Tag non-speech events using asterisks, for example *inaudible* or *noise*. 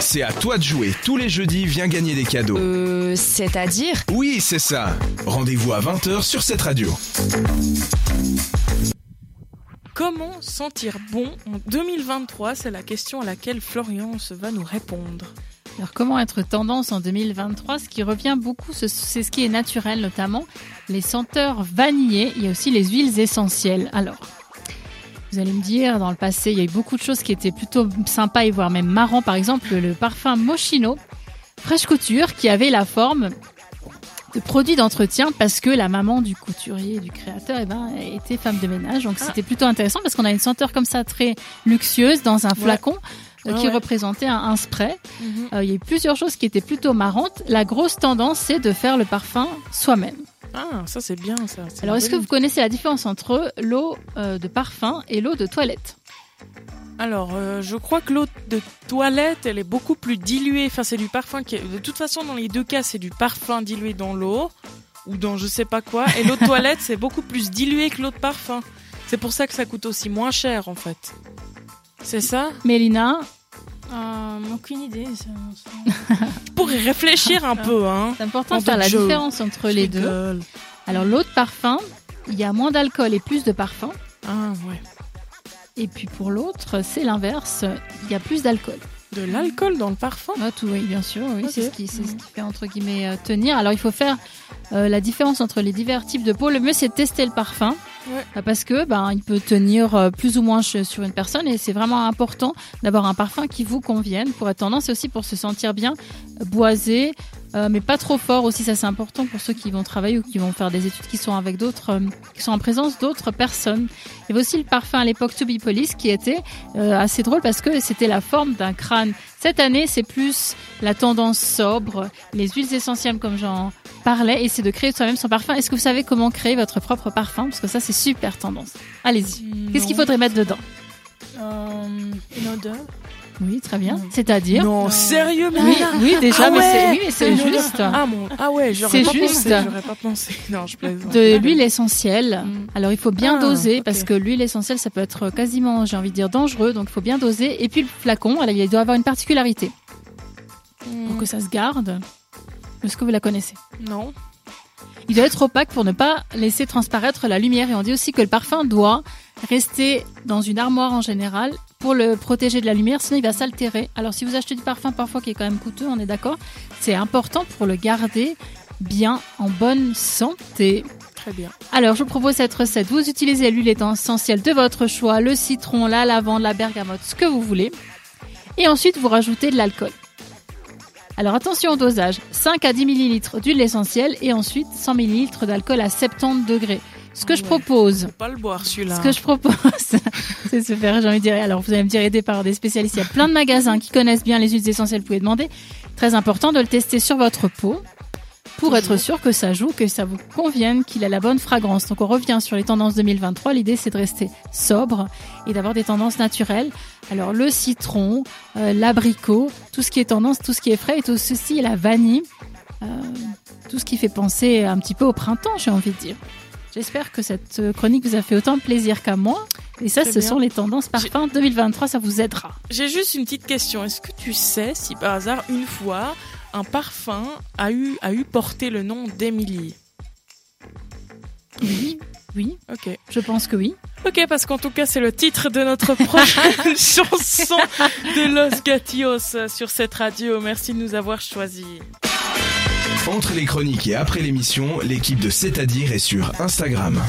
C'est à toi de jouer. Tous les jeudis, viens gagner des cadeaux. Euh, c'est-à-dire Oui, c'est ça. Rendez-vous à 20h sur cette radio. Comment sentir bon en 2023 C'est la question à laquelle Florence va nous répondre. Alors comment être tendance en 2023 Ce qui revient beaucoup, ce- c'est ce qui est naturel notamment, les senteurs vanillées, il y a aussi les huiles essentielles. Alors, vous allez me dire, dans le passé, il y a eu beaucoup de choses qui étaient plutôt sympas et voire même marrants. Par exemple, le parfum Moschino, fraîche couture, qui avait la forme de produit d'entretien parce que la maman du couturier, du créateur, eh ben, était femme de ménage. Donc c'était plutôt intéressant parce qu'on a une senteur comme ça très luxueuse dans un flacon euh, Ah qui ouais. représentait un, un spray. Euh, il y a eu plusieurs choses qui étaient plutôt marrantes. La grosse tendance, c'est de faire le parfum soi-même. Ah, ça c'est bien ça. c'est Alors, est-ce que vous connaissez la différence entre l'eau euh, de parfum et l'eau de toilette Alors, euh, je crois que l'eau de toilette, elle est beaucoup plus diluée. Enfin, c'est du parfum qui est... De toute façon, dans les deux cas, c'est du parfum dilué dans l'eau ou dans je sais pas quoi. Et l'eau de toilette, *laughs* c'est beaucoup plus dilué que l'eau de parfum. C'est pour ça que ça coûte aussi moins cher, en fait. C'est ça? Mélina, Euh, aucune idée. ça- ça- Je *laughs* pourrais réfléchir un peu, hein. c'est important de faire la Joe. différence entre les deux. Alors, l'eau de parfum, il y a moins d'alcool et plus de parfum. Ah, ouais. Et puis pour l'autre, c'est l'inverse. Il y a plus d'alcool. De l'alcool dans le parfum? Ah, tout, oui, bien sûr. Oui, Ok. c'est ce qui, c'est ce qui fait entre guillemets euh, tenir. Alors, il faut faire euh, la différence entre les divers types de peau. Le mieux, c'est de tester le parfum. Euh, Parce que ben il peut tenir euh, plus ou moins sur une personne et c'est vraiment important d'avoir un parfum qui vous convienne pour être tendance aussi pour se sentir bien boisé euh, mais pas trop fort aussi ça c'est important pour ceux qui vont travailler ou qui vont faire des études qui sont avec d'autres euh, qui sont en présence d'autres personnes. Il y avait aussi le parfum à l'époque To Be Police qui était euh, assez drôle parce que c'était la forme d'un crâne. Cette année, c'est plus la tendance sobre, les huiles essentielles comme j'en parlais, et c'est de créer soi-même son parfum. Est-ce que vous savez comment créer votre propre parfum? Parce que ça, c'est super tendance. Allez-y. Qu'est-ce qu'il faudrait mettre dedans? Une odeur. Oui, très bien. C'est-à-dire Non, sérieux, mais Oui, oui, déjà, Ah mais ouais c'est oui, mais c'est juste. Ah, mon... ah ouais, j'aurais C'est pas juste. pensé. J'aurais pas pensé. *laughs* Non, je plaisante. de l'huile essentielle. Mm. Alors il faut bien Ah, doser parce que l'huile essentielle ça peut être quasiment, j'ai envie de dire dangereux, donc il faut bien doser. Et puis le flacon, alors, il doit avoir une particularité pour que ça se garde. Est-ce que vous la connaissez? Non. Il doit être opaque pour ne pas laisser transparaître la lumière. Et on dit aussi que le parfum doit rester dans une armoire en général pour le protéger de la lumière, sinon il va s'altérer. Alors si vous achetez du parfum parfois qui est quand même coûteux, on est d'accord, c'est important pour le garder bien en bonne santé. Très bien. Alors, je vous propose cette recette. Vous utilisez l'huile essentielle de votre choix, le citron, la lavande, la bergamote, ce que vous voulez. Et ensuite, vous rajoutez de l'alcool. Alors, attention au dosage. 5 à 10 ml d'huile essentielle et ensuite 100 ml d'alcool à 70 degrés. Ce que je propose, pas le boire celui-là. ce que je propose, *laughs* c'est de se faire, j'ai envie de dire, alors vous allez me dire aidé par des spécialistes. Il y a plein de magasins qui connaissent bien les huiles essentielles, vous pouvez demander. Très important de le tester sur votre peau pour Toujours. être sûr que ça joue, que ça vous convienne, qu'il a la bonne fragrance. Donc on revient sur les tendances 2023. L'idée c'est de rester sobre et d'avoir des tendances naturelles. Alors le citron, euh, l'abricot, tout ce qui est tendance, tout ce qui est frais et tout ceci, la vanille, euh, tout ce qui fait penser un petit peu au printemps, j'ai envie de dire. J'espère que cette euh, chronique vous a fait autant plaisir qu'à moi. Et ça, ce bien. sont les tendances parfum 2023, ça vous aidera. J'ai juste une petite question. Est-ce que tu sais si par hasard, une fois, un parfum a eu, a eu porté le nom d'Emily Oui, oui, Ok. je pense que oui. Ok, parce qu'en tout cas, c'est le titre de notre *laughs* prochaine chanson de Los Gatios sur cette radio. Merci de nous avoir choisis. Entre les chroniques et après l'émission, l'équipe de C'est-à-dire est sur Instagram.